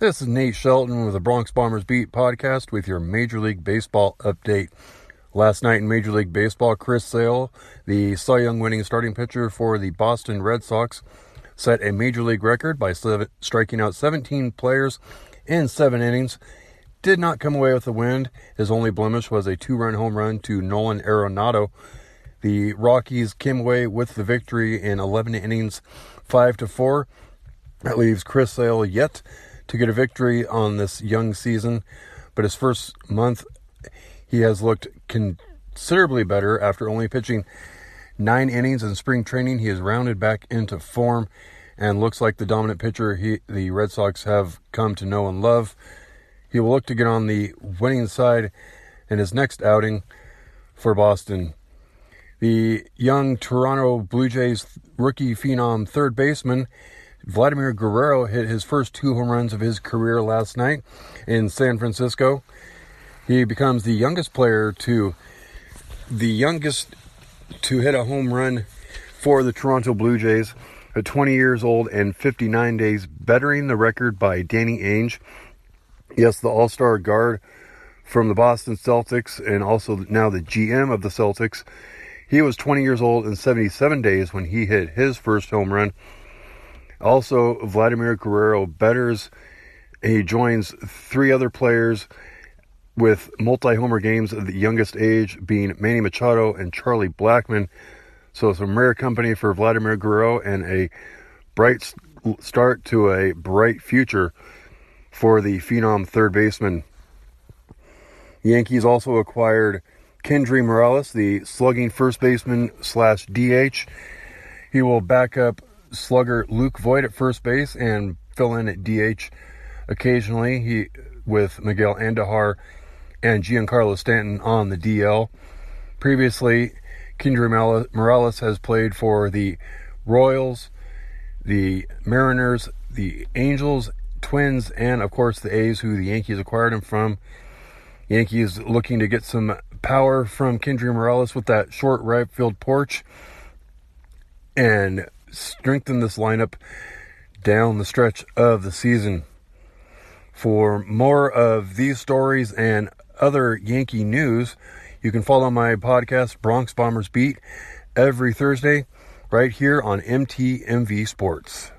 This is Nate Shelton with the Bronx Bombers Beat podcast with your Major League Baseball update. Last night in Major League Baseball, Chris Sale, the Cy Young winning starting pitcher for the Boston Red Sox, set a Major League record by striking out 17 players in seven innings. Did not come away with the win. His only blemish was a two run home run to Nolan Arenado. The Rockies came away with the victory in 11 innings, 5 to 4. That leaves Chris Sale yet to get a victory on this young season, but his first month he has looked considerably better after only pitching nine innings in spring training. He has rounded back into form and looks like the dominant pitcher he, the Red Sox have come to know and love. He will look to get on the winning side in his next outing for Boston. The young Toronto Blue Jays rookie phenom third baseman Vladimir Guerrero hit his first two home runs of his career last night in San Francisco. He becomes the youngest player to the youngest to hit a home run for the Toronto Blue Jays at 20 years old and 59 days, bettering the record by Danny Ainge. Yes, the All Star guard from the Boston Celtics and also now the GM of the Celtics. He was 20 years old and 77 days when he hit his first home run also, Vladimir Guerrero betters. He joins three other players with multi homer games at the youngest age, being Manny Machado and Charlie Blackmon. So, some rare company for Vladimir Guerrero and a bright start to a bright future for the phenom third baseman. Yankees also acquired Kendry Morales, the slugging first baseman slash DH. He will back up slugger Luke Voit at first base and fill in at DH occasionally. He with Miguel Andujar and Giancarlo Stanton on the DL. Previously, Kendry Morales has played for the Royals, the Mariners, the Angels, Twins, and of course the A's, who the Yankees acquired him from. Yankees looking to get some power from Kendry Morales with that short right field porch. And strengthen this lineup down the stretch of the season. For more of these stories and other Yankee news, you can follow my podcast, Bronx Bombers Beat, every Thursday right here on MTMV Sports.